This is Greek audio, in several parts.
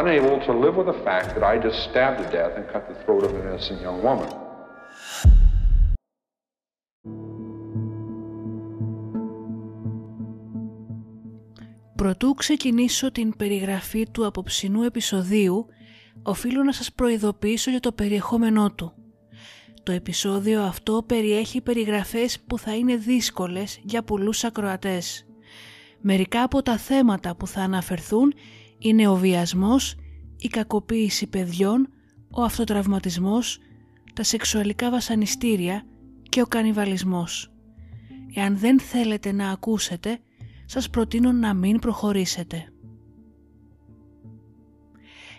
Unable to live with the fact that I just stabbed to death and cut the throat of an innocent young woman. Προτού ξεκινήσω την περιγραφή του απόψινού επεισοδίου, οφείλω να σας προειδοποιήσω για το περιεχόμενό του. Το επεισόδιο αυτό περιέχει περιγραφές που θα είναι δύσκολες για πολλούς ακροατές. Μερικά από τα θέματα που θα αναφερθούν είναι ο βιασμός, η κακοποίηση παιδιών, ο αυτοτραυματισμός, τα σεξουαλικά βασανιστήρια και ο κανιβαλισμός. Εάν δεν θέλετε να ακούσετε, σας προτείνω να μην προχωρήσετε.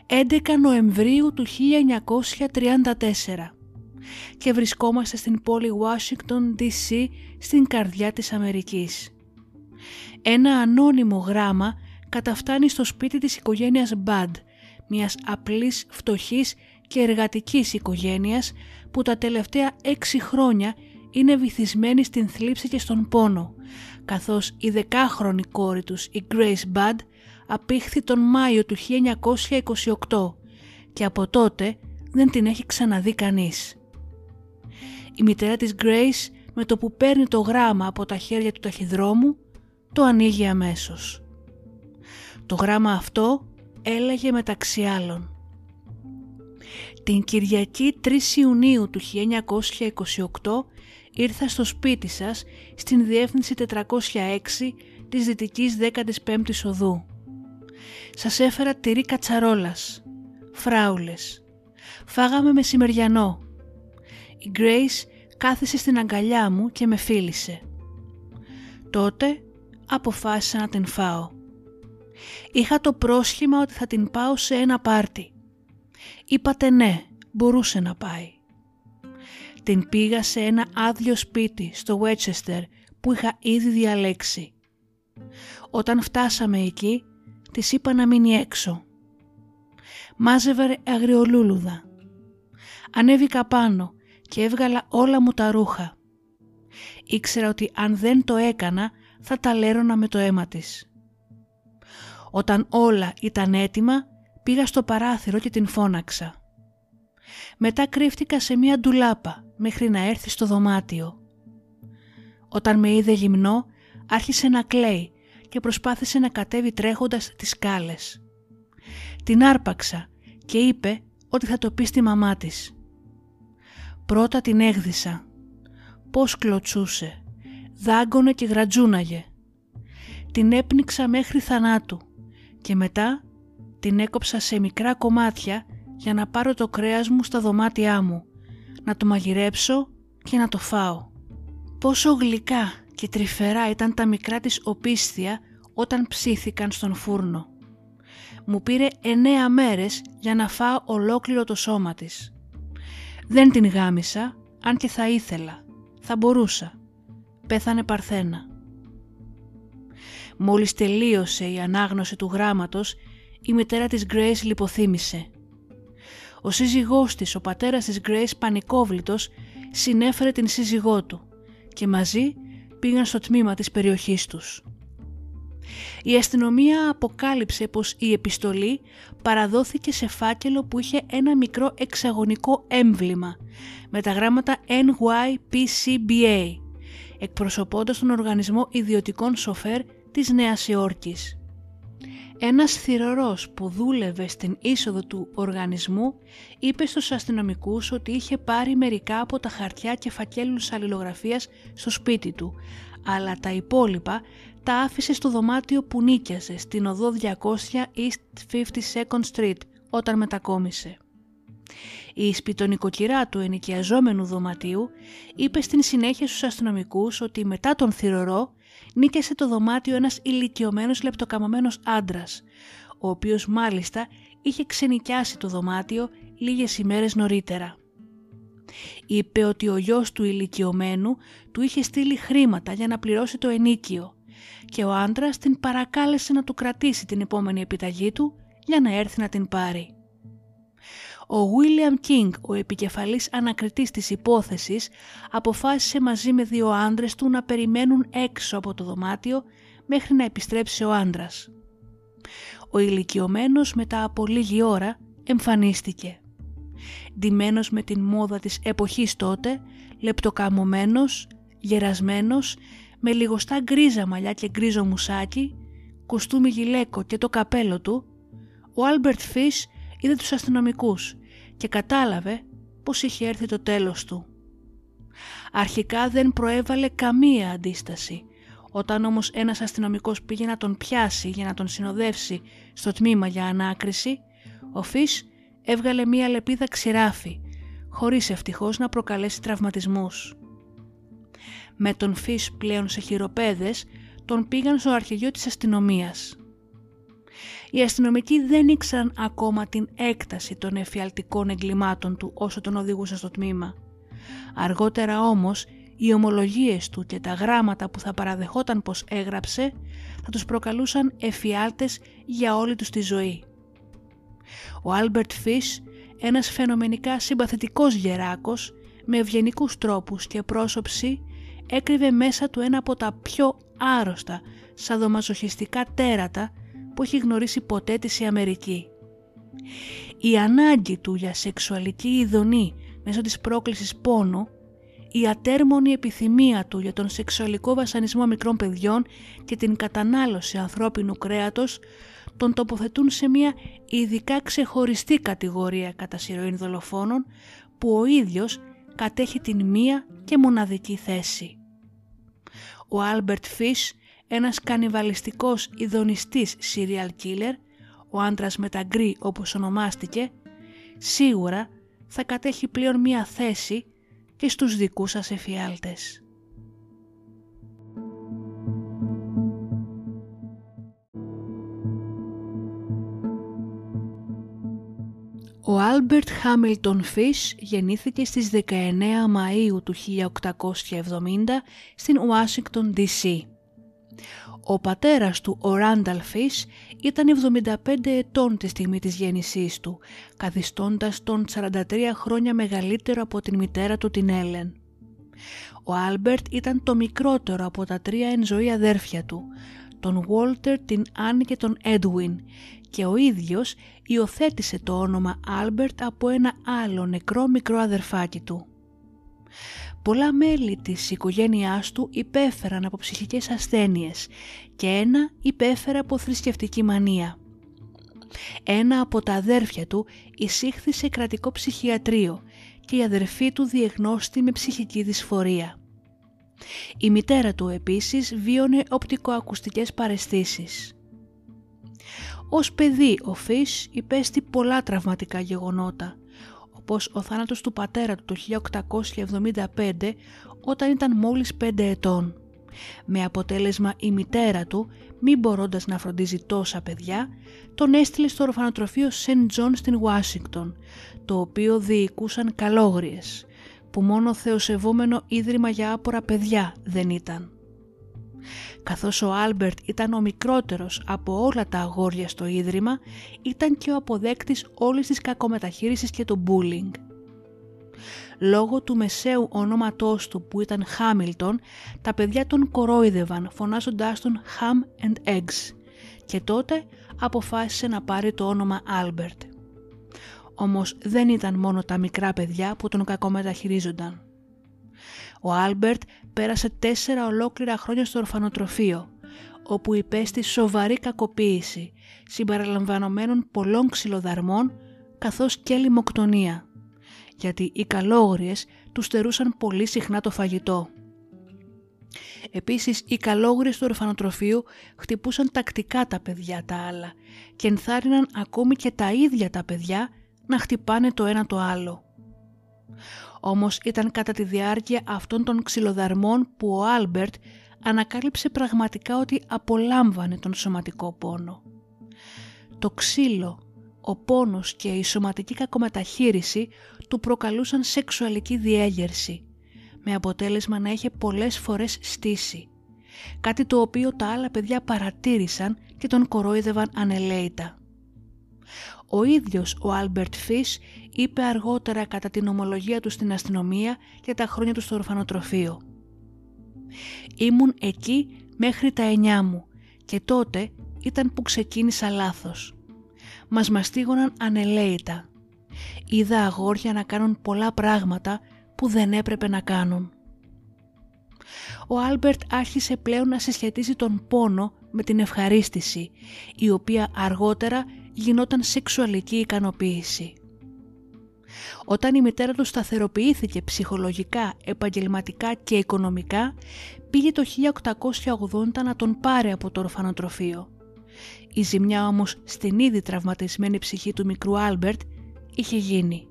11 Νοεμβρίου του 1934 και βρισκόμαστε στην πόλη Washington DC στην καρδιά της Αμερικής. Ένα ανώνυμο γράμμα καταφτάνει στο σπίτι της οικογένειας Bud, μιας απλής, φτωχής και εργατικής οικογένειας που τα τελευταία έξι χρόνια είναι βυθισμένη στην θλίψη και στον πόνο, καθώς η δεκάχρονη κόρη τους, η Grace Bud, απήχθη τον Μάιο του 1928 και από τότε δεν την έχει ξαναδεί κανείς. Η μητέρα της Grace με το που παίρνει το γράμμα από τα χέρια του ταχυδρόμου το ανοίγει αμέσως. Το γράμμα αυτό έλεγε μεταξύ άλλων «Την Κυριακή 3 Ιουνίου του 1928 ήρθα στο σπίτι σας στην διεύθυνση 406 της Δυτικής 15ης Οδού. Σας έφερα τυρί κατσαρόλας, φράουλες. Φάγαμε μεσημεριανό. Η Grace κάθισε στην αγκαλιά μου και με φίλησε. Τότε αποφάσισα να την φάω. Είχα το πρόσχημα ότι θα την πάω σε ένα πάρτι. Είπατε ναι, μπορούσε να πάει. Την πήγα σε ένα άδειο σπίτι στο Βέτσεστερ που είχα ήδη διαλέξει. Όταν φτάσαμε εκεί, της είπα να μείνει έξω. Μάζευε αγριολούλουδα. Ανέβηκα πάνω και έβγαλα όλα μου τα ρούχα. Ήξερα ότι αν δεν το έκανα θα τα λέρωνα με το αίμα της. Όταν όλα ήταν έτοιμα, πήγα στο παράθυρο και την φώναξα. Μετά κρύφτηκα σε μία ντουλάπα μέχρι να έρθει στο δωμάτιο. Όταν με είδε γυμνό, άρχισε να κλαίει και προσπάθησε να κατέβει τρέχοντας τις σκάλες. Την άρπαξα και είπε ότι θα το πει στη μαμά της. Πρώτα την έγδισα. Πώς κλωτσούσε. Δάγκωνε και γρατζούναγε. Την έπνιξα μέχρι θανάτου και μετά την έκοψα σε μικρά κομμάτια για να πάρω το κρέας μου στα δωμάτια μου, να το μαγειρέψω και να το φάω. Πόσο γλυκά και τρυφερά ήταν τα μικρά της οπίσθια όταν ψήθηκαν στον φούρνο. Μου πήρε εννέα μέρες για να φάω ολόκληρο το σώμα της. Δεν την γάμισα, αν και θα ήθελα. Θα μπορούσα. Πέθανε παρθένα. Μόλις τελείωσε η ανάγνωση του γράμματος, η μητέρα της Grace λιποθύμησε. Ο σύζυγός της, ο πατέρας της Grace πανικόβλητος, συνέφερε την σύζυγό του και μαζί πήγαν στο τμήμα της περιοχής τους. Η αστυνομία αποκάλυψε πως η επιστολή παραδόθηκε σε φάκελο που είχε ένα μικρό εξαγωνικό έμβλημα με τα γράμματα NYPCBA εκπροσωπώντας τον Οργανισμό Ιδιωτικών Σοφέρ της Νέας Υόρκης. Ένας θηρορός που δούλευε στην είσοδο του οργανισμού είπε στους αστυνομικούς ότι είχε πάρει μερικά από τα χαρτιά και φακέλους αλληλογραφίας στο σπίτι του, αλλά τα υπόλοιπα τα άφησε στο δωμάτιο που νίκιαζε στην οδό 200 East 52nd Street όταν μετακόμισε. Η σπιτονικοκυρά του ενοικιαζόμενου δωματίου είπε στην συνέχεια στους αστυνομικούς ότι μετά τον θηρορό νίκιασε το δωμάτιο ένας ηλικιωμένος λεπτοκαμωμένος άντρας, ο οποίος μάλιστα είχε ξενικιάσει το δωμάτιο λίγες ημέρες νωρίτερα. Είπε ότι ο γιος του ηλικιωμένου του είχε στείλει χρήματα για να πληρώσει το ενίκιο και ο άντρας την παρακάλεσε να του κρατήσει την επόμενη επιταγή του για να έρθει να την πάρει. Ο William King, ο επικεφαλής ανακριτής της υπόθεσης, αποφάσισε μαζί με δύο άντρες του να περιμένουν έξω από το δωμάτιο μέχρι να επιστρέψει ο άντρας. Ο ηλικιωμένος μετά από λίγη ώρα εμφανίστηκε. Ντυμένος με την μόδα της εποχής τότε, λεπτοκαμωμένος, γερασμένος, με λιγοστά γκρίζα μαλλιά και γκρίζο μουσάκι, κουστούμι γιλέκο και το καπέλο του, ο Άλμπερτ Φις είδε τους αστυνομικούς και κατάλαβε πως είχε έρθει το τέλος του. Αρχικά δεν προέβαλε καμία αντίσταση. Όταν όμως ένας αστυνομικός πήγε να τον πιάσει για να τον συνοδεύσει στο τμήμα για ανάκριση, ο Φις έβγαλε μία λεπίδα ξηράφη, χωρίς ευτυχώς να προκαλέσει τραυματισμούς. Με τον Φις πλέον σε χειροπέδες, τον πήγαν στο αρχηγείο της αστυνομίας. Οι αστυνομικοί δεν ήξεραν ακόμα την έκταση των εφιαλτικών εγκλημάτων του όσο τον οδηγούσαν στο τμήμα. Αργότερα όμως οι ομολογίες του και τα γράμματα που θα παραδεχόταν πως έγραψε θα τους προκαλούσαν εφιάλτες για όλη τους τη ζωή. Ο Άλμπερτ Φις, ένας φαινομενικά συμπαθητικός γεράκος με ευγενικούς τρόπους και πρόσωψη έκρυβε μέσα του ένα από τα πιο άρρωστα σαδομαζοχιστικά τέρατα που έχει γνωρίσει ποτέ της η Αμερική. Η ανάγκη του για σεξουαλική ειδονή μέσω της πρόκλησης πόνου, η ατέρμονη επιθυμία του για τον σεξουαλικό βασανισμό μικρών παιδιών και την κατανάλωση ανθρώπινου κρέατος τον τοποθετούν σε μια ειδικά ξεχωριστή κατηγορία κατά σειροήν δολοφόνων που ο ίδιος κατέχει την μία και μοναδική θέση. Ο Άλμπερτ Φις ένας κανιβαλιστικός ηδονιστής serial killer, ο άντρας με τα γκρι όπως ονομάστηκε, σίγουρα θα κατέχει πλέον μία θέση και στους δικούς σας εφιάλτες. Ο Άλμπερτ Χάμιλτον Φις γεννήθηκε στις 19 Μαΐου του 1870 στην Ουάσιγκτον, D.C. Ο πατέρας του, ο Ράνταλ Φις, ήταν 75 ετών τη στιγμή της γέννησής του, καθιστώντας τον 43 χρόνια μεγαλύτερο από την μητέρα του την Έλεν. Ο Άλμπερτ ήταν το μικρότερο από τα τρία εν ζωή αδέρφια του, τον Βόλτερ, την Άννη και τον Έντουιν και ο ίδιος υιοθέτησε το όνομα Άλμπερτ από ένα άλλο νεκρό μικρό αδερφάκι του. Πολλά μέλη της οικογένειάς του υπέφεραν από ψυχικές ασθένειες και ένα υπέφερε από θρησκευτική μανία. Ένα από τα αδέρφια του εισήχθη σε κρατικό ψυχιατρίο και η αδερφή του διεγνώστη με ψυχική δυσφορία. Η μητέρα του επίσης βίωνε οπτικοακουστικές παρεστήσεις. Ως παιδί ο Φις υπέστη πολλά τραυματικά γεγονότα, όπως ο θάνατος του πατέρα του το 1875 όταν ήταν μόλις 5 ετών. Με αποτέλεσμα η μητέρα του, μη μπορώντας να φροντίζει τόσα παιδιά, τον έστειλε στο ορφανοτροφείο Σεντ Τζον στην Ουάσιγκτον, το οποίο διοικούσαν καλόγριες, που μόνο θεοσεβόμενο ίδρυμα για άπορα παιδιά δεν ήταν. Καθώς ο Άλμπερτ ήταν ο μικρότερος από όλα τα αγόρια στο Ίδρυμα, ήταν και ο αποδέκτης όλης της κακομεταχείρισης και του bullying. Λόγω του μεσαίου ονόματός του που ήταν Χάμιλτον, τα παιδιά τον κορόιδευαν φωνάζοντάς τον Ham and Eggs και τότε αποφάσισε να πάρει το όνομα Άλμπερτ. Όμως δεν ήταν μόνο τα μικρά παιδιά που τον κακομεταχειρίζονταν. Ο Άλμπερτ πέρασε τέσσερα ολόκληρα χρόνια στο ορφανοτροφείο, όπου υπέστη σοβαρή κακοποίηση, συμπεριλαμβανομένων πολλών ξυλοδαρμών, καθώς και λιμοκτονία, γιατί οι καλόγριες τους στερούσαν πολύ συχνά το φαγητό. Επίσης, οι καλόγριες του ορφανοτροφείου χτυπούσαν τακτικά τα παιδιά τα άλλα και ενθάρρυναν ακόμη και τα ίδια τα παιδιά να χτυπάνε το ένα το άλλο. Όμως ήταν κατά τη διάρκεια αυτών των ξυλοδαρμών που ο Άλμπερτ ανακάλυψε πραγματικά ότι απολάμβανε τον σωματικό πόνο. Το ξύλο, ο πόνος και η σωματική κακομεταχείριση του προκαλούσαν σεξουαλική διέγερση, με αποτέλεσμα να είχε πολλές φορές στύση, κάτι το οποίο τα άλλα παιδιά παρατήρησαν και τον κορόιδευαν ανελαίητα. Ο ίδιος ο Άλμπερτ Φις είπε αργότερα κατά την ομολογία του στην αστυνομία για τα χρόνια του στο ορφανοτροφείο. Ήμουν εκεί μέχρι τα εννιά μου και τότε ήταν που ξεκίνησα λάθος. Μας μαστίγωναν ανελαίητα. Είδα αγόρια να κάνουν πολλά πράγματα που δεν έπρεπε να κάνουν. Ο Άλμπερτ άρχισε πλέον να συσχετίζει τον πόνο με την ευχαρίστηση, η οποία αργότερα γινόταν σεξουαλική ικανοποίηση. Όταν η μητέρα του σταθεροποιήθηκε ψυχολογικά, επαγγελματικά και οικονομικά, πήγε το 1880 να τον πάρει από το ορφανοτροφείο. Η ζημιά όμως στην ήδη τραυματισμένη ψυχή του μικρού Άλμπερτ είχε γίνει.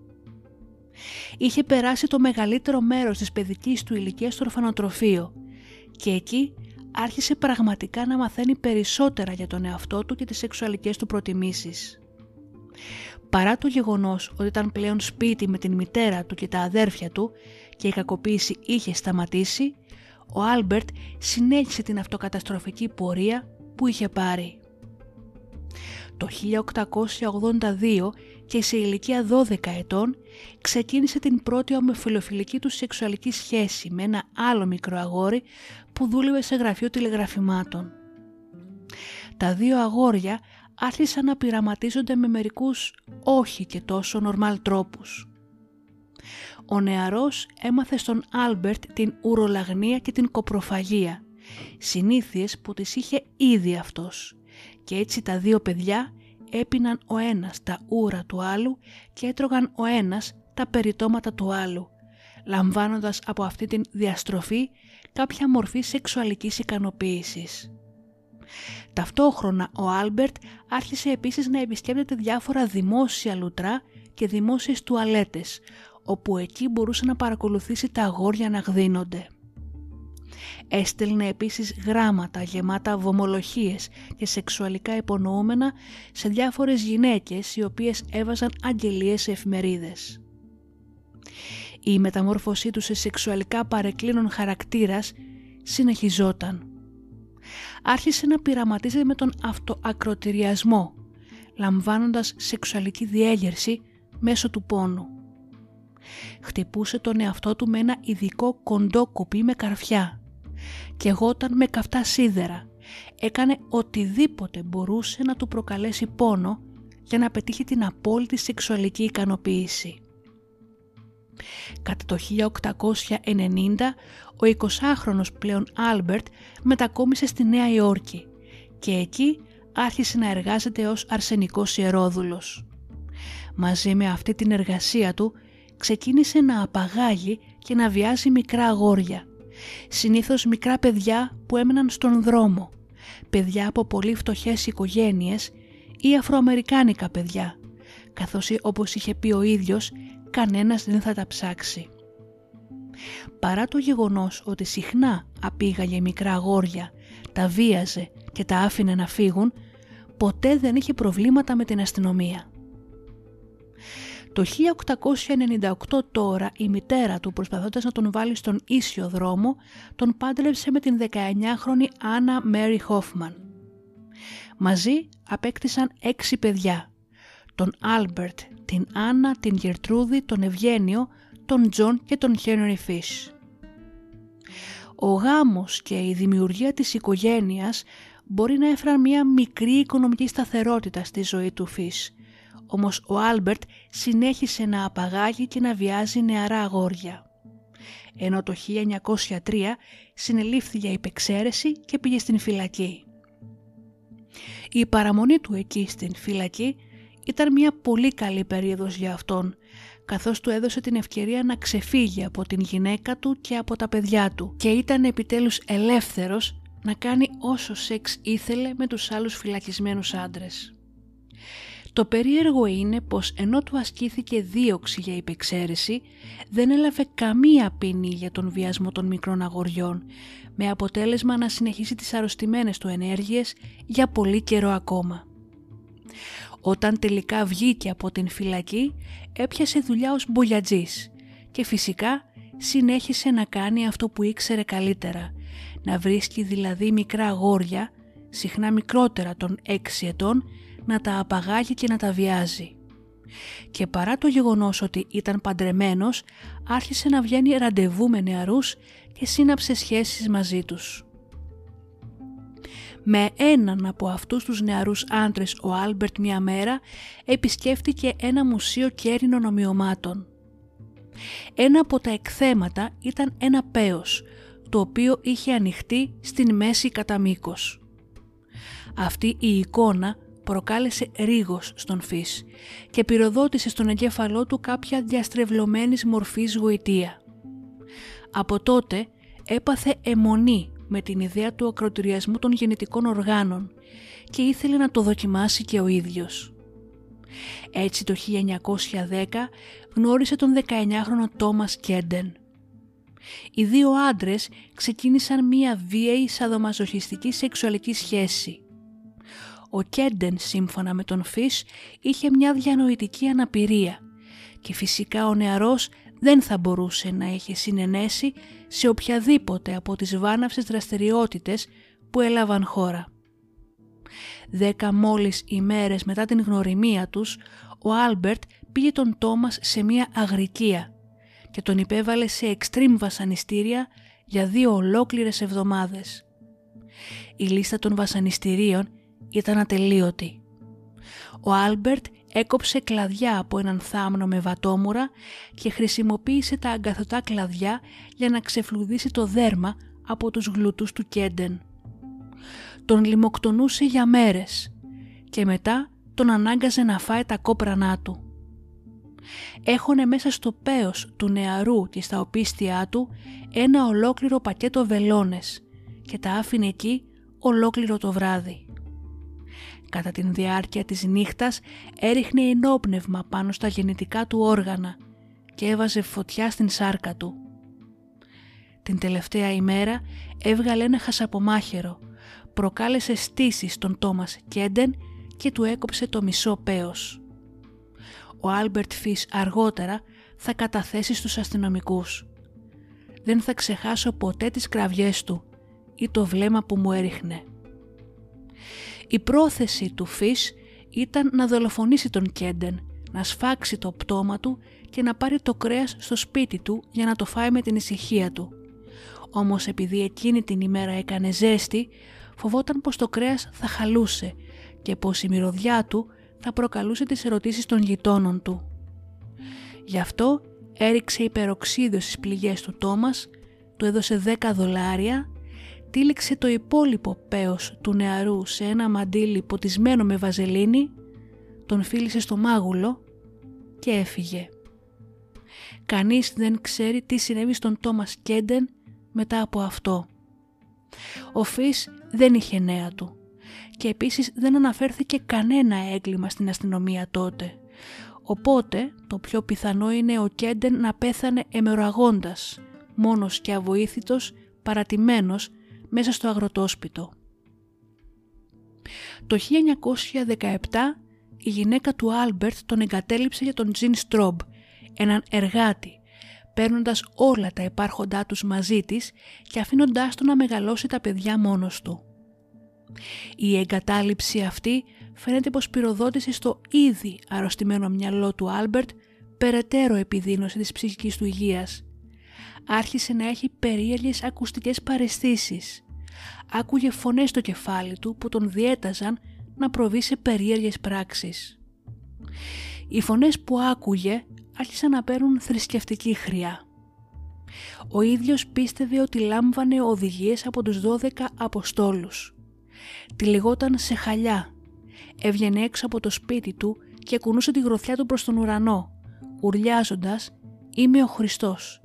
Είχε περάσει το μεγαλύτερο μέρος της παιδικής του ηλικίας στο ορφανοτροφείο και εκεί άρχισε πραγματικά να μαθαίνει περισσότερα για τον εαυτό του και τις σεξουαλικές του προτιμήσεις. Παρά το γεγονός ότι ήταν πλέον σπίτι με την μητέρα του και τα αδέρφια του και η κακοποίηση είχε σταματήσει, ο Άλμπερτ συνέχισε την αυτοκαταστροφική πορεία που είχε πάρει. Το 1882 και σε ηλικία 12 ετών ξεκίνησε την πρώτη ομοφυλοφιλική του σεξουαλική σχέση με ένα άλλο μικρό αγόρι που δούλευε σε γραφείο τηλεγραφημάτων. Τα δύο αγόρια άρχισαν να πειραματίζονται με μερικούς όχι και τόσο νορμάλ τρόπους. Ο νεαρός έμαθε στον Άλμπερτ την ουρολαγνία και την κοπροφαγία, συνήθειες που τις είχε ήδη αυτός και έτσι τα δύο παιδιά έπιναν ο ένας τα ούρα του άλλου και έτρωγαν ο ένας τα περιτώματα του άλλου, λαμβάνοντας από αυτή την διαστροφή κάποια μορφή σεξουαλικής ικανοποίησης. Ταυτόχρονα ο Άλμπερτ άρχισε επίσης να επισκέπτεται διάφορα δημόσια λουτρά και δημόσιες τουαλέτες, όπου εκεί μπορούσε να παρακολουθήσει τα αγόρια να γδύνονται. Έστελνε επίσης γράμματα γεμάτα βομολοχίες και σεξουαλικά υπονοούμενα σε διάφορες γυναίκες οι οποίες έβαζαν αγγελίες σε εφημερίδες. Η μεταμόρφωσή του σε σεξουαλικά παρεκκλίνων χαρακτήρας συνεχιζόταν. Άρχισε να πειραματίζεται με τον αυτοακροτηριασμό, λαμβάνοντας σεξουαλική διέγερση μέσω του πόνου. Χτυπούσε τον εαυτό του με ένα ειδικό κοντό κουπί με καρφιά και γόταν με καυτά σίδερα. Έκανε οτιδήποτε μπορούσε να του προκαλέσει πόνο για να πετύχει την απόλυτη σεξουαλική ικανοποίηση. Κατά το 1890 ο 20χρονος πλέον Άλμπερτ μετακόμισε στη Νέα Υόρκη και εκεί άρχισε να εργάζεται ως αρσενικός ιερόδουλος. Μαζί με αυτή την εργασία του ξεκίνησε να απαγάγει και να βιάζει μικρά αγόρια συνήθως μικρά παιδιά που έμεναν στον δρόμο, παιδιά από πολύ φτωχές οικογένειες ή αφροαμερικάνικα παιδιά, καθώς όπως είχε πει ο ίδιος κανένας δεν θα τα ψάξει. Παρά το γεγονός ότι συχνά απήγαγε μικρά αγόρια, τα βίαζε και τα άφηνε να φύγουν, ποτέ δεν είχε προβλήματα με την αστυνομία. Το 1898 τώρα η μητέρα του προσπαθώντας να τον βάλει στον ίσιο δρόμο τον πάντρεψε με την 19χρονη Άννα Μέρι Χόφμαν. Μαζί απέκτησαν έξι παιδιά. Τον Άλμπερτ, την Άννα, την Γερτρούδη, τον Ευγένιο, τον Τζον και τον Χένρι Φις. Ο γάμος και η δημιουργία της οικογένειας μπορεί να έφεραν μια μικρή οικονομική σταθερότητα στη ζωή του Φις, όμως ο Άλμπερτ συνέχισε να απαγάγει και να βιάζει νεαρά αγόρια. Ενώ το 1903 συνελήφθη για υπεξαίρεση και πήγε στην φυλακή. Η παραμονή του εκεί στην φυλακή ήταν μια πολύ καλή περίοδος για αυτόν, καθώς του έδωσε την ευκαιρία να ξεφύγει από την γυναίκα του και από τα παιδιά του και ήταν επιτέλους ελεύθερος να κάνει όσο σεξ ήθελε με τους άλλους φυλακισμένους άντρες. Το περίεργο είναι πως ενώ του ασκήθηκε δίωξη για υπεξαίρεση, δεν έλαβε καμία ποινή για τον βιασμό των μικρών αγοριών, με αποτέλεσμα να συνεχίσει τις αρρωστημένες του ενέργειες για πολύ καιρό ακόμα. Όταν τελικά βγήκε από την φυλακή, έπιασε δουλειά ως μπογιατζής και φυσικά συνέχισε να κάνει αυτό που ήξερε καλύτερα, να βρίσκει δηλαδή μικρά αγόρια, συχνά μικρότερα των 6 ετών, να τα απαγάγει και να τα βιάζει. Και παρά το γεγονός ότι ήταν παντρεμένος, άρχισε να βγαίνει ραντεβού με νεαρούς και σύναψε σχέσεις μαζί τους. Με έναν από αυτούς τους νεαρούς άντρες ο Άλμπερτ μια μέρα επισκέφτηκε ένα μουσείο κέρινων ομοιωμάτων. Ένα από τα εκθέματα ήταν ένα πέος, το οποίο είχε ανοιχτεί στην μέση κατά μήκος. Αυτή η εικόνα προκάλεσε ρίγος στον Φις και πυροδότησε στον εγκέφαλό του κάποια διαστρεβλωμένης μορφής γοητεία. Από τότε έπαθε αιμονή με την ιδέα του ακροτηριασμού των γεννητικών οργάνων και ήθελε να το δοκιμάσει και ο ίδιος. Έτσι το 1910 γνώρισε τον 19χρονο Τόμας Κέντεν. Οι δύο άντρες ξεκίνησαν μία βίαιη σαδομαζοχιστική σεξουαλική σχέση. Ο Κέντεν σύμφωνα με τον Φις είχε μια διανοητική αναπηρία και φυσικά ο νεαρός δεν θα μπορούσε να έχει συναινέσει σε οποιαδήποτε από τις βάναυσες δραστηριότητες που έλαβαν χώρα. Δέκα μόλις ημέρες μετά την γνωριμία τους, ο Άλμπερτ πήγε τον Τόμας σε μια αγροικία και τον υπέβαλε σε extreme βασανιστήρια για δύο ολόκληρες εβδομάδες. Η λίστα των βασανιστήριων ήταν ατελείωτη. Ο Άλμπερτ έκοψε κλαδιά από έναν θάμνο με βατόμουρα και χρησιμοποίησε τα αγκαθωτά κλαδιά για να ξεφλουδίσει το δέρμα από τους γλουτούς του Κέντεν. Τον λιμοκτονούσε για μέρες και μετά τον ανάγκαζε να φάει τα κόπρανά του. Έχωνε μέσα στο πέος του νεαρού και στα οπίστια του ένα ολόκληρο πακέτο βελόνες και τα άφηνε εκεί ολόκληρο το βράδυ. Κατά την διάρκεια της νύχτας έριχνε ενόπνευμα πάνω στα γεννητικά του όργανα και έβαζε φωτιά στην σάρκα του. Την τελευταία ημέρα έβγαλε ένα χασαπομάχαιρο, προκάλεσε στήσεις στον Τόμας Κέντεν και του έκοψε το μισό πέος. Ο Άλμπερτ Φις αργότερα θα καταθέσει στους αστυνομικούς. Δεν θα ξεχάσω ποτέ τις κραυγές του ή το βλέμμα που μου έριχνε. Η πρόθεση του Φις ήταν να δολοφονήσει τον Κέντεν, να σφάξει το πτώμα του και να πάρει το κρέας στο σπίτι του για να το φάει με την ησυχία του. Όμως επειδή εκείνη την ημέρα έκανε ζέστη, φοβόταν πως το κρέας θα χαλούσε και πως η μυρωδιά του θα προκαλούσε τις ερωτήσεις των γειτόνων του. Γι' αυτό έριξε υπεροξίδιο στις πληγές του Τόμας, του έδωσε 10 δολάρια τύλιξε το υπόλοιπο πέος του νεαρού σε ένα μαντίλι ποτισμένο με βαζελίνη, τον φίλησε στο μάγουλο και έφυγε. Κανείς δεν ξέρει τι συνέβη στον Τόμας Κέντεν μετά από αυτό. Ο Φις δεν είχε νέα του και επίσης δεν αναφέρθηκε κανένα έγκλημα στην αστυνομία τότε. Οπότε το πιο πιθανό είναι ο Κέντεν να πέθανε αιμορραγώντας, μόνος και αβοήθητος, παρατημένος μέσα στο αγροτόσπιτο. Το 1917 η γυναίκα του Άλμπερτ τον εγκατέλειψε για τον Τζιν Στρόμπ, έναν εργάτη, παίρνοντας όλα τα υπάρχοντά τους μαζί της και αφήνοντάς τον να μεγαλώσει τα παιδιά μόνος του. Η εγκατάλειψη αυτή φαίνεται πως πυροδότησε στο ήδη αρρωστημένο μυαλό του Άλμπερτ περαιτέρω επιδείνωση της ψυχικής του υγείας. Άρχισε να έχει περίεργες ακουστικές παραισθήσεις. Άκουγε φωνές στο κεφάλι του που τον διέταζαν να προβεί σε περίεργες πράξεις. Οι φωνές που άκουγε άρχισαν να παίρνουν θρησκευτική χρειά. Ο ίδιος πίστευε ότι λάμβανε οδηγίες από τους 12 Αποστόλους. Τη λιγόταν σε χαλιά. Έβγαινε έξω από το σπίτι του και κουνούσε τη γροθιά του προς τον ουρανό, ουρλιάζοντας «Είμαι ο Χριστός»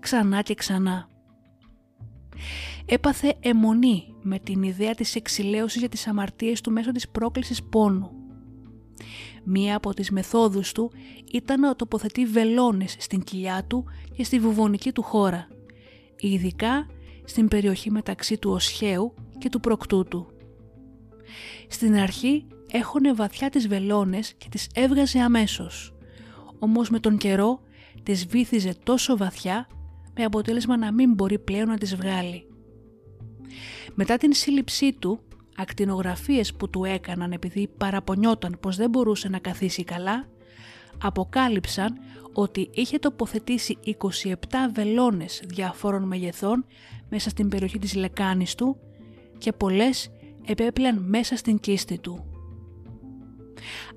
ξανά και ξανά. Έπαθε αιμονή με την ιδέα της εξηλαίωσης για τις αμαρτίες του μέσω της πρόκλησης πόνου. Μία από τις μεθόδους του ήταν να τοποθετεί βελόνες στην κοιλιά του και στη βουβονική του χώρα, ειδικά στην περιοχή μεταξύ του Οσχαίου και του Προκτού του. Στην αρχή έχωνε βαθιά τις βελόνες και τις έβγαζε αμέσως, όμως με τον καιρό τις βύθιζε τόσο βαθιά με αποτέλεσμα να μην μπορεί πλέον να τις βγάλει. Μετά την σύλληψή του, ακτινογραφίες που του έκαναν επειδή παραπονιόταν πως δεν μπορούσε να καθίσει καλά, αποκάλυψαν ότι είχε τοποθετήσει 27 βελόνες διαφόρων μεγεθών μέσα στην περιοχή της λεκάνης του και πολλές επέπλαν μέσα στην κίστη του.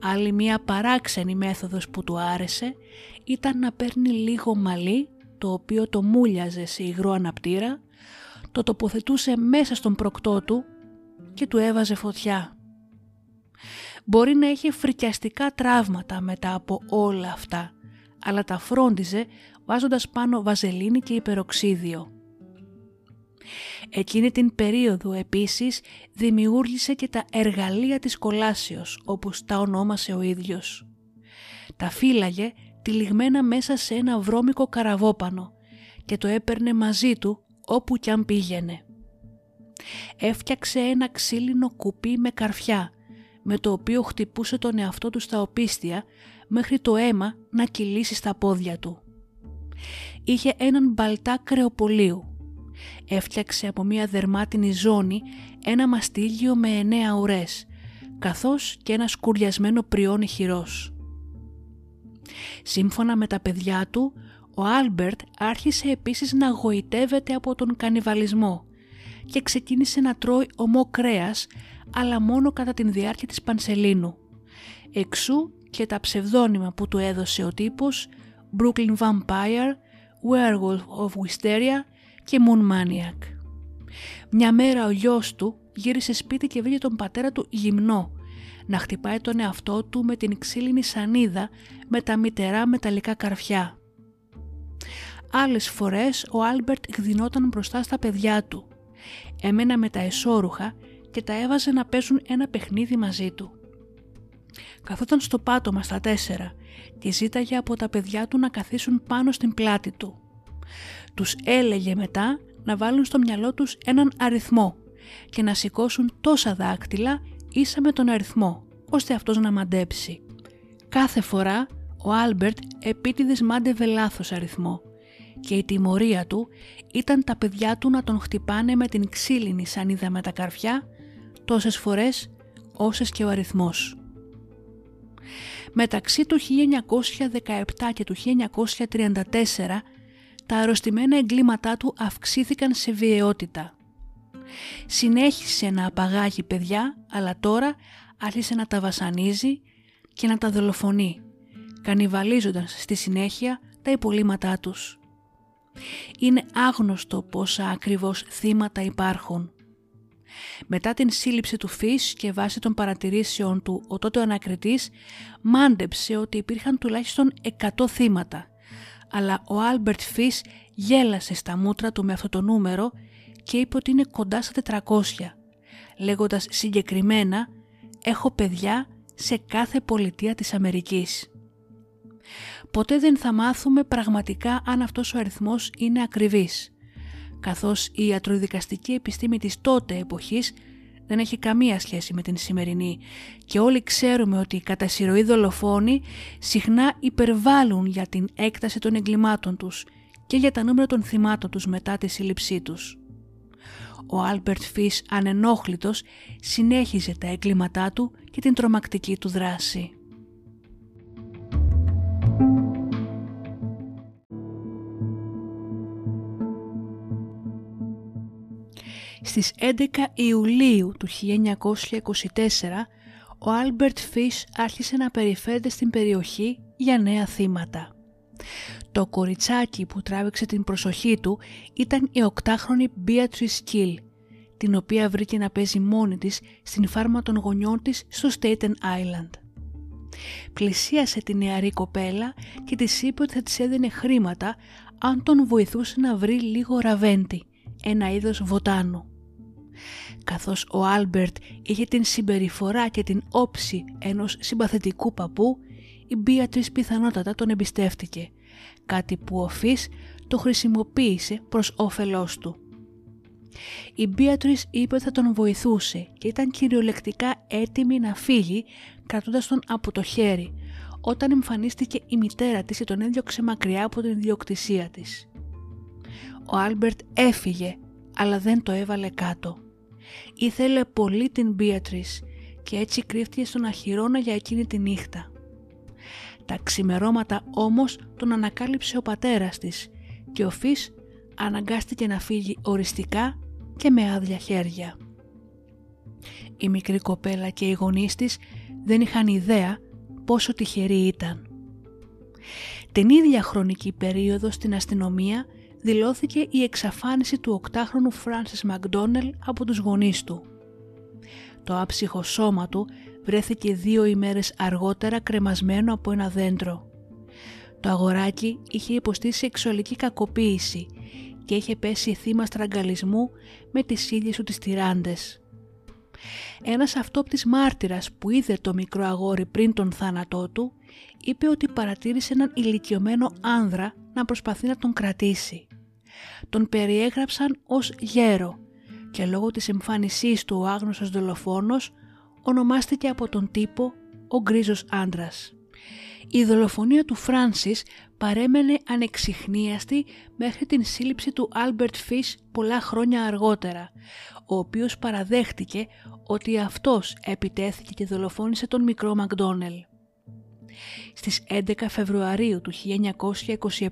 Άλλη μία παράξενη μέθοδος που του άρεσε ήταν να παίρνει λίγο μαλλί το οποίο το μούλιαζε σε υγρό αναπτήρα, το τοποθετούσε μέσα στον προκτό του και του έβαζε φωτιά. Μπορεί να είχε φρικιαστικά τραύματα μετά από όλα αυτά, αλλά τα φρόντιζε βάζοντας πάνω βαζελίνη και υπεροξίδιο. Εκείνη την περίοδο επίσης δημιούργησε και τα εργαλεία της κολάσεως όπως τα ονόμασε ο ίδιος. Τα φύλαγε τυλιγμένα μέσα σε ένα βρώμικο καραβόπανο και το έπαιρνε μαζί του όπου κι αν πήγαινε. Έφτιαξε ένα ξύλινο κουπί με καρφιά με το οποίο χτυπούσε τον εαυτό του στα οπίστια μέχρι το αίμα να κυλήσει στα πόδια του. Είχε έναν μπαλτά κρεοπολίου. Έφτιαξε από μια δερμάτινη ζώνη ένα μαστίγιο με εννέα ουρές καθώς και ένα σκουριασμένο πριόνι χειρός. Σύμφωνα με τα παιδιά του, ο Άλμπερτ άρχισε επίσης να γοητεύεται από τον κανιβαλισμό και ξεκίνησε να τρώει ωμό κρέας, αλλά μόνο κατά την διάρκεια της Πανσελίνου. Εξ ου και τα ψευδώνυμα που του έδωσε ο τύπος Brooklyn Vampire, Werewolf of Wisteria και Moon Maniac. Μια μέρα ο γιος του γύρισε σπίτι και βρήκε τον πατέρα του γυμνό να χτυπάει τον εαυτό του με την ξύλινη σανίδα με τα μυτερά μεταλλικά καρφιά. Άλλες φορές ο Άλμπερτ εκδυόταν μπροστά στα παιδιά του. Έμενε με τα εσώρουχα και τα έβαζε να παίζουν ένα παιχνίδι μαζί του. Καθόταν στο πάτωμα στα τέσσερα και ζήταγε από τα παιδιά του να καθίσουν πάνω στην πλάτη του. Τους έλεγε μετά να βάλουν στο μυαλό τους έναν αριθμό και να σηκώσουν τόσα δάκτυλα ίσα με τον αριθμό, ώστε αυτός να μαντέψει. Κάθε φορά ο Άλμπερτ επίτηδες μάντευε λάθος αριθμό και η τιμωρία του ήταν τα παιδιά του να τον χτυπάνε με την ξύλινη σανίδα με τα καρφιά τόσες φορές όσες και ο αριθμός. Μεταξύ του 1917 και του 1934 τα αρρωστημένα εγκλήματά του αυξήθηκαν σε βιαιότητα. Συνέχισε να απαγάγει παιδιά, αλλά τώρα άρχισε να τα βασανίζει και να τα δολοφονεί, κανιβαλίζοντας στη συνέχεια τα υπολείμματά τους. Είναι άγνωστο πόσα ακριβώς θύματα υπάρχουν. Μετά την σύλληψη του Φις και βάσει των παρατηρήσεων του, ο τότε ανακριτής μάντεψε ότι υπήρχαν τουλάχιστον 100 θύματα, αλλά ο Άλμπερτ Φις γέλασε στα μούτρα του με αυτό το νούμερο και είπε ότι είναι κοντά στα 400, λέγοντας συγκεκριμένα «Έχω παιδιά σε κάθε πολιτεία της Αμερικής». Ποτέ δεν θα μάθουμε πραγματικά αν αυτός ο αριθμός είναι ακριβής, καθώς η ιατροδικαστική επιστήμη της τότε εποχής δεν έχει καμία σχέση με την σημερινή και όλοι ξέρουμε ότι οι κατά συρροή δολοφόνοι συχνά υπερβάλλουν για την έκταση των εγκλημάτων τους και για τα νούμερα των θυμάτων τους μετά τη σύλληψή τους. Ο Άλμπερτ Φις ανενόχλητος συνέχιζε τα εγκλήματά του και την τρομακτική του δράση. Στις 11 Ιουλίου του 1924 ο Άλμπερτ Φις άρχισε να περιφέρεται στην περιοχή για νέα θύματα. Το κοριτσάκι που τράβηξε την προσοχή του ήταν η οκτάχρονη Beatrice Kill, την οποία βρήκε να παίζει μόνη της στην φάρμα των γονιών της στο Staten Island. Πλησίασε τη νεαρή κοπέλα και της είπε ότι θα της έδινε χρήματα αν τον βοηθούσε να βρει λίγο ραβέντι, ένα είδος βοτάνου. Καθώς ο Άλμπερτ είχε την συμπεριφορά και την όψη ενός συμπαθητικού παππού, η Μπίατρις πιθανότατα τον εμπιστεύτηκε, κάτι που ο Φις το χρησιμοποίησε προς όφελός του. Η Μπίατρις είπε ότι θα τον βοηθούσε και ήταν κυριολεκτικά έτοιμη να φύγει κρατώντας τον από το χέρι όταν εμφανίστηκε η μητέρα της και τον έδιωξε μακριά από την ιδιοκτησία της. Ο Άλμπερτ έφυγε αλλά δεν το έβαλε κάτω. Ήθελε πολύ την Μπίατρις και έτσι κρύφτηκε στον αχυρώνα για εκείνη τη νύχτα. Τα ξημερώματα όμως τον ανακάλυψε ο πατέρας της και ο Φις αναγκάστηκε να φύγει οριστικά και με άδεια χέρια. Η μικρή κοπέλα και οι γονείς της δεν είχαν ιδέα πόσο τυχερή ήταν. Την ίδια χρονική περίοδο στην αστυνομία δηλώθηκε η εξαφάνιση του οκτάχρονου Φράνσις Μακδόνελ από τους γονείς του. Το άψυχο σώμα του βρέθηκε δύο ημέρες αργότερα κρεμασμένο από ένα δέντρο. Το αγοράκι είχε υποστεί σεξουαλική κακοποίηση και είχε πέσει θύμα στραγγαλισμού με τις ίδιες του τις τυράντες. Ένας αυτόπτης μάρτυρας που είδε το μικρό αγόρι πριν τον θάνατό του είπε ότι παρατήρησε έναν ηλικιωμένο άνδρα να προσπαθεί να τον κρατήσει. Τον περιέγραψαν ως γέρο και λόγω της εμφάνισής του ο άγνωστος δολοφόνος ονομάστηκε από τον τύπο ο γκρίζος άντρας. Η δολοφονία του Φράνσις παρέμενε ανεξιχνίαστη μέχρι την σύλληψη του Άλμπερτ Φις πολλά χρόνια αργότερα, ο οποίος παραδέχτηκε ότι αυτός επιτέθηκε και δολοφόνησε τον μικρό Μακδόνελ. Στις 11 Φεβρουαρίου του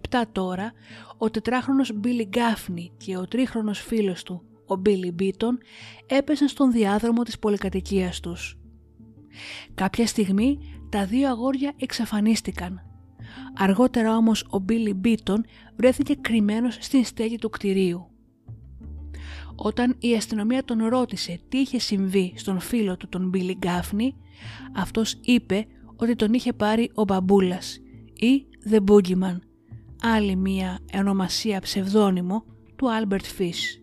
1927 τώρα, ο τετράχρονος Μπίλι Γκάφνη και ο τρίχρονος φίλος του, ο Μπίλι Μπίτον, έπαιζαν στον διάδρομο της πολυκατοικίας τους. Κάποια στιγμή τα δύο αγόρια εξαφανίστηκαν. Αργότερα όμως ο Μπίλι Μπίτον βρέθηκε κρυμμένος στην στέγη του κτηρίου. Όταν η αστυνομία τον ρώτησε τι είχε συμβεί στον φίλο του τον Μπίλι Γκάφνη, αυτός είπε ότι τον είχε πάρει ο Μπαμπούλας ή The Boogeyman, άλλη μία ονομασία ψευδόνυμο του Άλμπερτ Φις.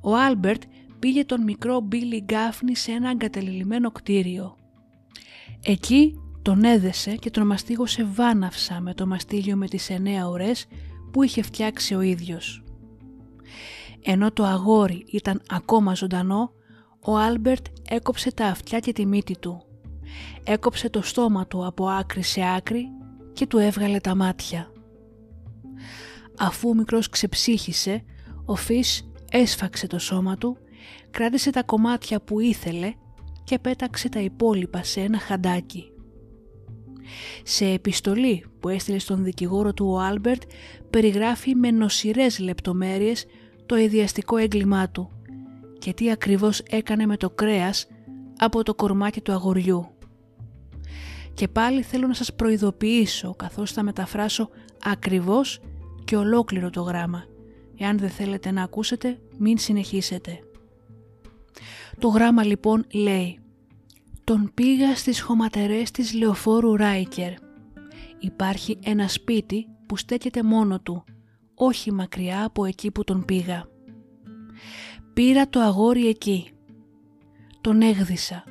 Ο Άλμπερτ πήγε τον μικρό Μπίλι Γκάφνη σε ένα εγκαταλελειμμένο κτίριο. Εκεί τον έδεσε και τον μαστίγωσε βάναυσα με το μαστίγιο με τις εννέα ουρές που είχε φτιάξει ο ίδιος. Ενώ το αγόρι ήταν ακόμα ζωντανό, ο Άλμπερτ έκοψε τα αυτιά και τη μύτη του. Έκοψε το στόμα του από άκρη σε άκρη και του έβγαλε τα μάτια. Αφού ο μικρός ξεψύχησε, ο Φις έσφαξε το σώμα του, κράτησε τα κομμάτια που ήθελε και πέταξε τα υπόλοιπα σε ένα χαντάκι. Σε επιστολή που έστειλε στον δικηγόρο του ο Άλμπερτ περιγράφει με νοσηρές λεπτομέρειες το αηδιαστικό έγκλημά του και τι ακριβώς έκανε με το κρέας από το κορμάκι του αγοριού. Και πάλι θέλω να σας προειδοποιήσω καθώς θα μεταφράσω ακριβώς και ολόκληρο το γράμμα. Εάν δεν θέλετε να ακούσετε, μην συνεχίσετε. Το γράμμα λοιπόν λέει «Τον πήγα στις χωματερές της λεωφόρου Ράικερ. Υπάρχει ένα σπίτι που στέκεται μόνο του, όχι μακριά από εκεί που τον πήγα. Πήρα το αγόρι εκεί. Τον έγδισα,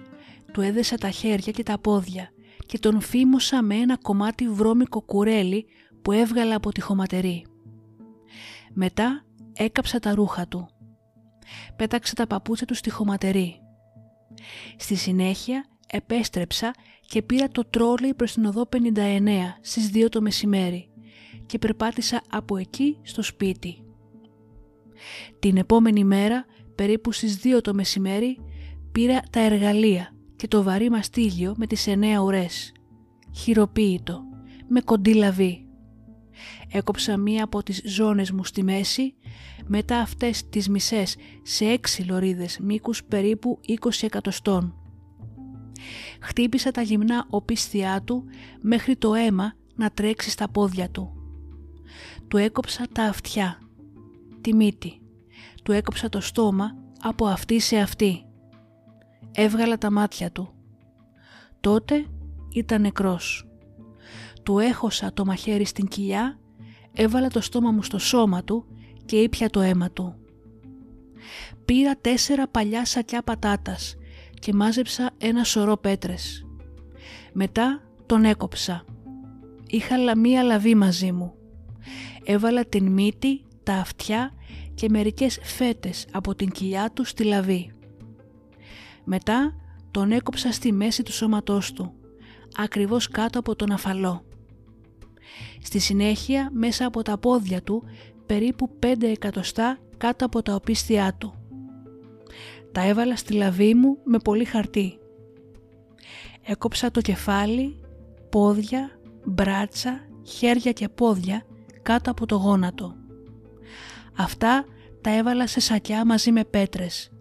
του έδεσα τα χέρια και τα πόδια και τον φήμωσα με ένα κομμάτι βρώμικο κουρέλι που έβγαλα από τη χωματερή. Μετά έκαψα τα ρούχα του. Πέταξε τα παπούτσια του στη χωματερή. Στη συνέχεια επέστρεψα και πήρα το τρόλι προς την οδό 59 στις 2 το μεσημέρι και περπάτησα από εκεί στο σπίτι. Την επόμενη μέρα, περίπου στις 2 το μεσημέρι, πήρα τα εργαλεία και το βαρύ μαστίλιο με τις 9 ουρές. Χειροποίητο, με κοντή λαβή. Έκοψα μία από τις ζώνες μου στη μέση, μετά αυτές τις μισές σε έξι λωρίδες μήκους περίπου 20 εκατοστών. Χτύπησα τα γυμνά οπίσθιά του μέχρι το αίμα να τρέξει στα πόδια του. Του έκοψα τα αυτιά, τη μύτη. Του έκοψα το στόμα από αυτή σε αυτή. Έβγαλα τα μάτια του. Τότε ήταν νεκρός. Του έχωσα το μαχαίρι στην κοιλιά, έβαλα το στόμα μου στο σώμα του και ήπια το αίμα του. Πήρα τέσσερα παλιά σακιά πατάτας και μάζεψα ένα σωρό πέτρες. Μετά τον έκοψα. Είχα μία λαβή μαζί μου. Έβαλα την μύτη, τα αυτιά και μερικές φέτες από την κοιλιά του στη λαβή. Μετά τον έκοψα στη μέση του σώματός του, ακριβώς κάτω από τον αφαλό. Στη συνέχεια μέσα από τα πόδια του περίπου 5 εκατοστά κάτω από τα οπίστια του. Τα έβαλα στη λαβή μου με πολύ χαρτί. Έκοψα το κεφάλι, πόδια, μπράτσα, χέρια και πόδια κάτω από το γόνατο. Αυτά τα έβαλα σε σακιά μαζί με πέτρες.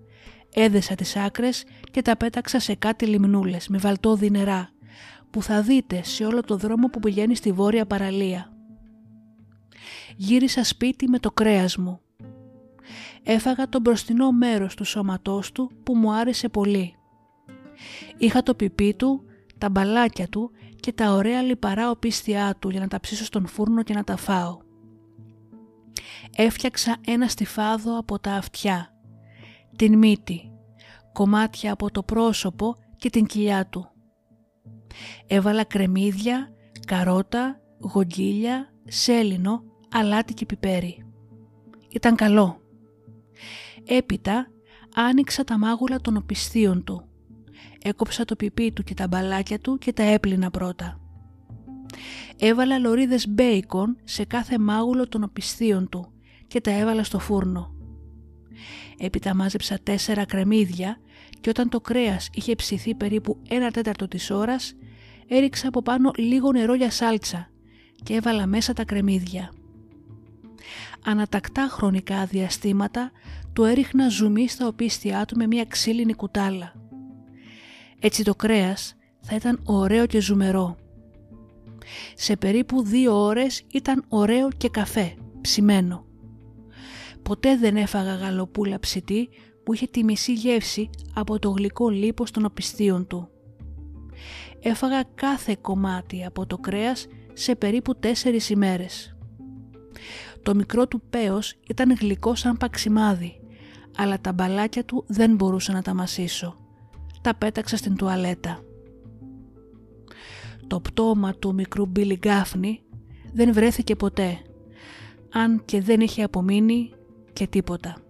Έδεσα τις άκρες και τα πέταξα σε κάτι λιμνούλες με βαλτόδι νερά που θα δείτε σε όλο το δρόμο που πηγαίνει στη βόρεια παραλία. Γύρισα σπίτι με το κρέας μου. Έφαγα το μπροστινό μέρος του σώματός του που μου άρεσε πολύ. Είχα το πιπί του, τα μπαλάκια του και τα ωραία λιπαρά οπίστια του για να τα ψήσω στον φούρνο και να τα φάω. Έφτιαξα ένα στιφάδο από τα αυτιά, την μύτη, κομμάτια από το πρόσωπο και την κοιλιά του. Έβαλα κρεμμύδια, καρότα, γογγίλια, σέλινο, αλάτι και πιπέρι. Ήταν καλό. Έπειτα άνοιξα τα μάγουλα των οπισθίων του. Έκοψα το πιπί του και τα μπαλάκια του και τα έπλυνα πρώτα. Έβαλα λωρίδες μπέικον σε κάθε μάγουλο των οπισθίων του και τα έβαλα στο φούρνο. Έπειτα μάζεψα τέσσερα κρεμμύδια και όταν το κρέας είχε ψηθεί περίπου ένα τέταρτο της ώρας, έριξα από πάνω λίγο νερό για σάλτσα και έβαλα μέσα τα κρεμμύδια. Ανατακτά χρονικά διαστήματα του έριχνα ζουμί στα οπίστια του με μια ξύλινη κουτάλα. Έτσι το κρέας θα ήταν ωραίο και ζουμερό. Σε περίπου δύο ώρες ήταν ωραίο και καφέ, ψημένο. Ποτέ δεν έφαγα γαλοπούλα ψητή που είχε τη μισή γεύση από το γλυκό λίπος των οπισθίων του. Έφαγα κάθε κομμάτι από το κρέας σε περίπου τέσσερις ημέρες. Το μικρό του πέος ήταν γλυκό σαν παξιμάδι, αλλά τα μπαλάκια του δεν μπορούσα να τα μασήσω. Τα πέταξα στην τουαλέτα. Το πτώμα του μικρού Μπίλι Γκάφνη δεν βρέθηκε ποτέ, αν και δεν είχε απομείνει και τίποτα.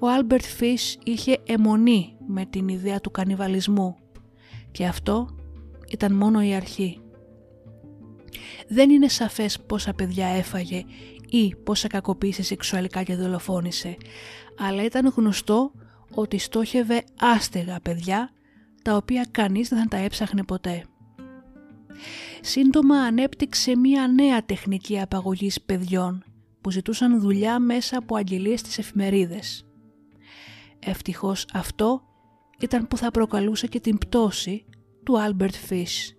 Ο Άλμπερτ Φις είχε εμμονή με την ιδέα του κανιβαλισμού και αυτό ήταν μόνο η αρχή. Δεν είναι σαφές πόσα παιδιά έφαγε ή πόσα κακοποίησε σεξουαλικά και δολοφόνησε, αλλά ήταν γνωστό ότι στόχευε άστεγα παιδιά τα οποία κανείς δεν θα τα έψαχνε ποτέ. Σύντομα ανέπτυξε μία νέα τεχνική απαγωγής παιδιών που ζητούσαν δουλειά μέσα από αγγελίες στις εφημερίδες. Ευτυχώς αυτό ήταν που θα προκαλούσε και την πτώση του Άλμπερτ Φις.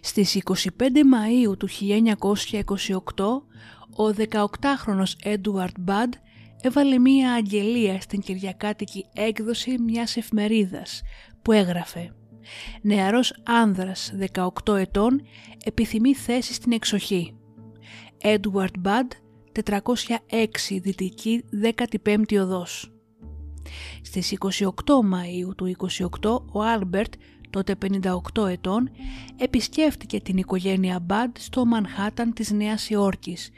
Στις 25 Μαΐου του 1928 ο 18χρονος Έντουαρντ Μπαντ έβαλε μία αγγελία στην κυριακάτικη έκδοση μιας εφημερίδας που έγραφε «Νεαρός άνδρας 18 ετών επιθυμεί θέση στην εξοχή. Έντουαρντ Μπαντ 406 Δυτική 15η Οδός». Στις 28 Μαΐου του 28 ο Άλμπερτ τότε 58 ετών, επισκέφτηκε την οικογένεια Μπαντ στο Μανχάταν της Νέας Υόρκης,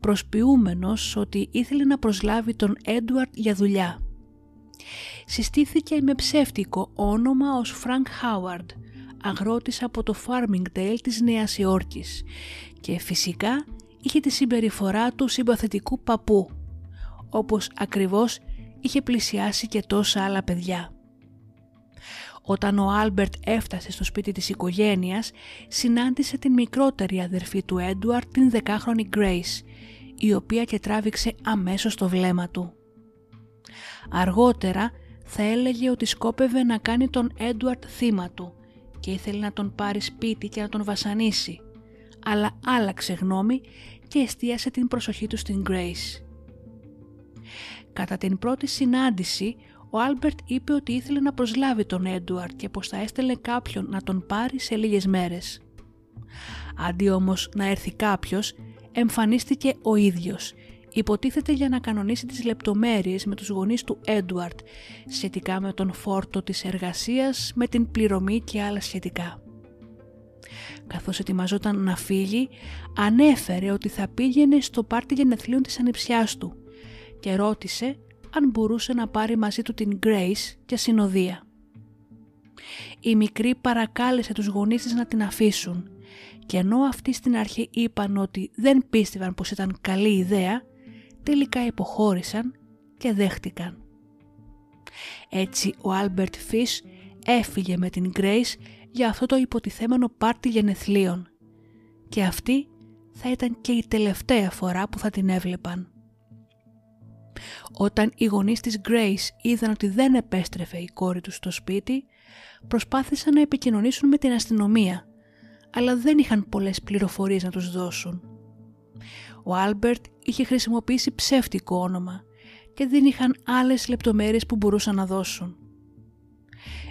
προσποιούμενος ότι ήθελε να προσλάβει τον Έντουαρντ για δουλειά. Συστήθηκε με ψεύτικο όνομα ως Φρανκ Χάουαρντ, αγρότης από το Farmingdale της Νέας Υόρκης και φυσικά είχε τη συμπεριφορά του συμπαθητικού παππού, όπως ακριβώς είχε πλησιάσει και τόσα άλλα παιδιά. Όταν ο Άλμπερτ έφτασε στο σπίτι της οικογένειας, συνάντησε την μικρότερη αδερφή του Έντουαρντ, την δεκάχρονη Grace, η οποία και τράβηξε αμέσως το βλέμμα του. Αργότερα θα έλεγε ότι σκόπευε να κάνει τον Έντουαρντ θύμα του και ήθελε να τον πάρει σπίτι και να τον βασανίσει, αλλά άλλαξε γνώμη και εστίασε την προσοχή του στην Grace. Κατά την πρώτη συνάντηση, ο Άλμπερτ είπε ότι ήθελε να προσλάβει τον Έντουαρντ και πως θα έστελνε κάποιον να τον πάρει σε λίγες μέρες. Αντί όμως να έρθει κάποιος, εμφανίστηκε ο ίδιος, υποτίθεται για να κανονίσει τις λεπτομέρειες με τους γονείς του Έντουαρντ σχετικά με τον φόρτο της εργασίας, με την πληρωμή και άλλα σχετικά. Καθώς ετοιμαζόταν να φύγει, ανέφερε ότι θα πήγαινε στο πάρτι γενεθλίων της ανιψιάς του και ρώτησε αν μπορούσε να πάρει μαζί του την Grace για συνοδεία. Η μικρή παρακάλεσε τους γονείς της να την αφήσουν και ενώ αυτοί στην αρχή είπαν ότι δεν πίστευαν πως ήταν καλή ιδέα, τελικά υποχώρησαν και δέχτηκαν. Έτσι ο Άλμπερτ Φις έφυγε με την Grace για αυτό το υποτιθέμενο πάρτι γενεθλίων και αυτή θα ήταν και η τελευταία φορά που θα την έβλεπαν. Όταν οι γονείς της Grace είδαν ότι δεν επέστρεφε η κόρη τους στο σπίτι, προσπάθησαν να επικοινωνήσουν με την αστυνομία, αλλά δεν είχαν πολλές πληροφορίες να τους δώσουν. Ο Άλμπερτ είχε χρησιμοποιήσει ψεύτικο όνομα και δεν είχαν άλλες λεπτομέρειες που μπορούσαν να δώσουν.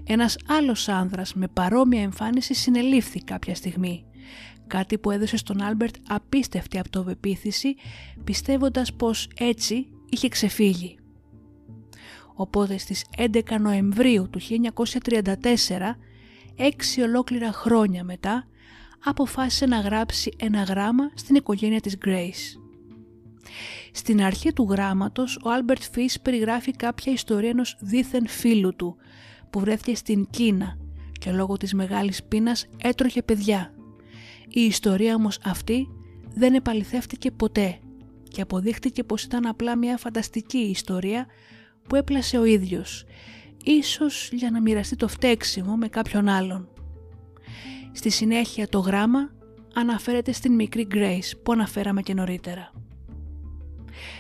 Ένας άλλος άνδρας με παρόμοια εμφάνιση συνελήφθη κάποια στιγμή, κάτι που έδωσε στον Άλμπερτ απίστευτη αυτοπεποίθηση, πιστεύοντας πως έτσι είχε ξεφύγει. Οπότε στις 11 Νοεμβρίου του 1934, έξι ολόκληρα χρόνια μετά, αποφάσισε να γράψει ένα γράμμα στην οικογένεια της Grace. Στην αρχή του γράμματος, ο Άλμπερτ Φις περιγράφει κάποια ιστορία ενός δήθεν φίλου του, που βρέθηκε στην Κίνα και λόγω της μεγάλης πείνας έτρωγε παιδιά. Η ιστορία όμως αυτή δεν επαληθεύτηκε ποτέ και αποδείχτηκε πως ήταν απλά μια φανταστική ιστορία που έπλασε ο ίδιος, ίσως για να μοιραστεί το φταίξιμο με κάποιον άλλον. Στη συνέχεια το γράμμα αναφέρεται στην μικρή Grace που αναφέραμε και νωρίτερα.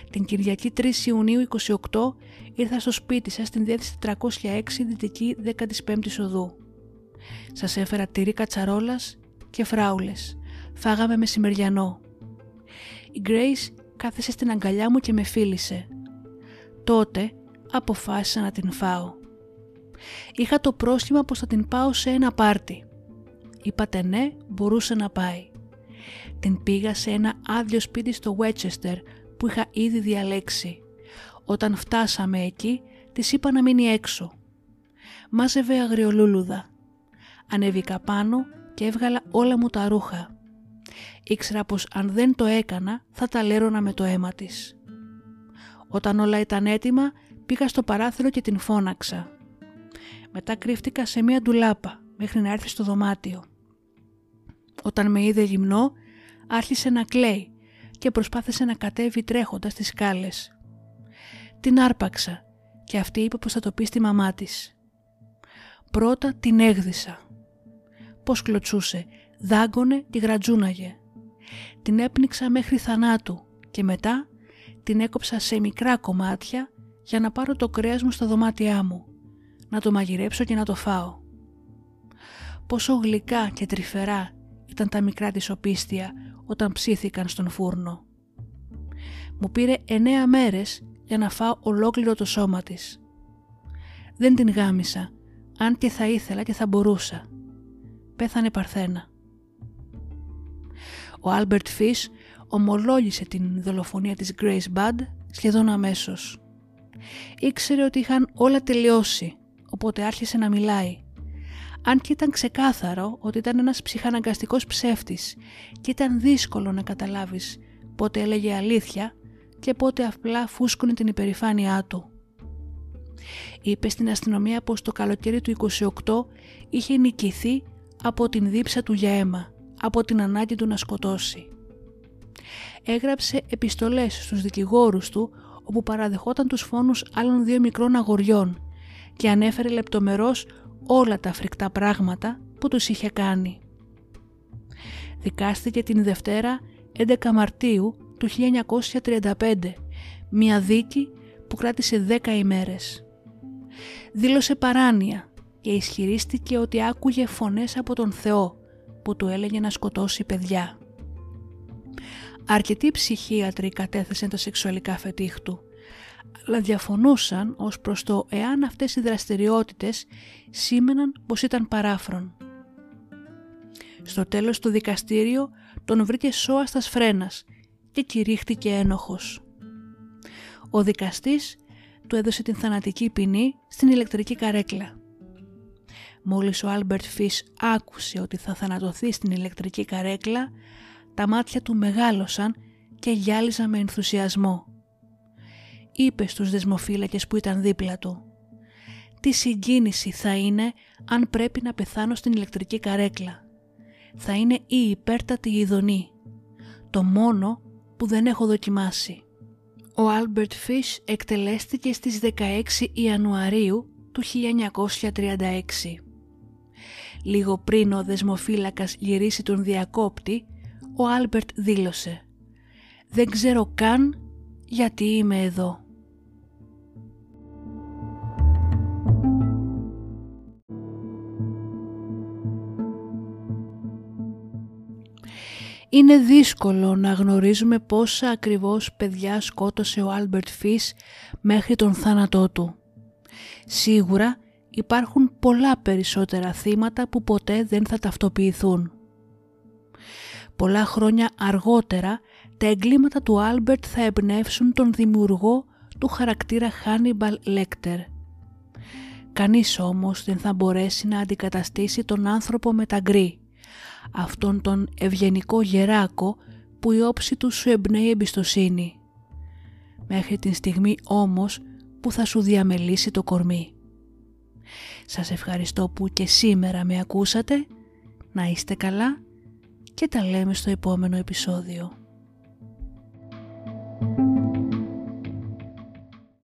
Την Κυριακή 3 Ιουνίου 28 ήρθα στο σπίτι σας στην διεύθυνση 406 Δυτική 15η Οδού. Σας έφερα τυρί κατσαρόλας και φράουλες. Φάγαμε μεσημεριανό. Η Grace κάθεσε στην αγκαλιά μου και με φίλησε. Τότε αποφάσισα να την φάω. Είχα το πρόσχημα πως θα την πάω σε ένα πάρτι. Είπατε ναι, μπορούσε να πάει. Την πήγα σε ένα άδειο σπίτι στο Βέτσεστερ που είχα ήδη διαλέξει. Όταν φτάσαμε εκεί, της είπα να μείνει έξω. Μάζευε αγριολούλουδα. Ανέβηκα πάνω και έβγαλα όλα μου τα ρούχα. Ήξερα πως αν δεν το έκανα θα τα λέρωνα με το αίμα της. Όταν όλα ήταν έτοιμα πήγα στο παράθυρο και την φώναξα. Μετά κρύφτηκα σε μία ντουλάπα μέχρι να έρθει στο δωμάτιο. Όταν με είδε γυμνό άρχισε να κλαίει και προσπάθησε να κατέβει τρέχοντας τις σκάλες. Την άρπαξα και αυτή είπε πως θα το πει στη μαμά της. Πρώτα την έγδισα. Πώς κλωτσούσε, δάγκωνε και γρατζούναγε. Την έπνιξα μέχρι θανάτου και μετά την έκοψα σε μικρά κομμάτια για να πάρω το κρέας μου στα δωμάτια μου, να το μαγειρέψω και να το φάω. Πόσο γλυκά και τρυφερά ήταν τα μικρά της οπίσθια όταν ψήθηκαν στον φούρνο. Μου πήρε εννέα μέρες για να φάω ολόκληρο το σώμα της. Δεν την γάμησα, αν και θα ήθελα και θα μπορούσα. Πέθανε παρθένα. Ο Άλμπερτ Φις ομολόγησε την δολοφονία της Grace Budd σχεδόν αμέσως. Ήξερε ότι είχαν όλα τελειώσει, οπότε άρχισε να μιλάει. Αν και ήταν ξεκάθαρο ότι ήταν ένας ψυχαναγκαστικός ψεύτης και ήταν δύσκολο να καταλάβεις πότε έλεγε αλήθεια και πότε απλά φούσκωνε την υπερηφάνειά του. Είπε στην αστυνομία πως το καλοκαίρι του 28 είχε νικηθεί από την δίψα του για αίμα, από την ανάγκη του να σκοτώσει. Έγραψε επιστολές στους δικηγόρους του όπου παραδεχόταν τους φόνους άλλων δύο μικρών αγοριών και ανέφερε λεπτομερώς όλα τα φρικτά πράγματα που τους είχε κάνει. Δικάστηκε την Δευτέρα 11 Μαρτίου του 1935, μια δίκη που κράτησε 10 ημέρες. Δήλωσε παράνοια και ισχυρίστηκε ότι άκουγε φωνές από τον Θεό που του έλεγε να σκοτώσει παιδιά. Αρκετοί ψυχίατροι κατέθεσαν τα σεξουαλικά φετίχ του, αλλά διαφωνούσαν ως προς το εάν αυτές οι δραστηριότητες σήμαιναν πως ήταν παράφρον. Στο τέλος του δικαστήριο τον βρήκε σώα στα σφρένας και κηρύχτηκε ένοχος. Ο δικαστής του έδωσε την θανατική ποινή στην ηλεκτρική καρέκλα. Μόλις ο Άλμπερτ Φις άκουσε ότι θα θανατωθεί στην ηλεκτρική καρέκλα, τα μάτια του μεγάλωσαν και γυάλιζαν με ενθουσιασμό. Είπε στους δεσμοφύλακες που ήταν δίπλα του «Τι συγκίνηση θα είναι αν πρέπει να πεθάνω στην ηλεκτρική καρέκλα. Θα είναι η υπέρτατη ηδονή. Το μόνο που δεν έχω δοκιμάσει». Ο Άλμπερτ Φις εκτελέστηκε στις 16 Ιανουαρίου του 1936. Λίγο πριν ο δεσμοφύλακας γυρίσει τον διακόπτη, ο Άλμπερτ δήλωσε «Δεν ξέρω καν γιατί είμαι εδώ». Είναι δύσκολο να γνωρίζουμε πόσα ακριβώς παιδιά σκότωσε ο Άλμπερτ Φις μέχρι τον θάνατό του. Σίγουρα υπάρχουν πολλά περισσότερα θύματα που ποτέ δεν θα ταυτοποιηθούν. Πολλά χρόνια αργότερα τα εγκλήματα του Άλμπερτ θα εμπνεύσουν τον δημιουργό του χαρακτήρα Χάνιμπαλ Λέκτερ. Κανείς όμως δεν θα μπορέσει να αντικαταστήσει τον άνθρωπο με τα γκρι, αυτόν τον ευγενικό γεράκο που η όψη του σου εμπνέει εμπιστοσύνη. Μέχρι την στιγμή όμως που θα σου διαμελήσει το κορμί. Σας ευχαριστώ που και σήμερα με ακούσατε. Να είστε καλά και τα λέμε στο επόμενο επεισόδιο.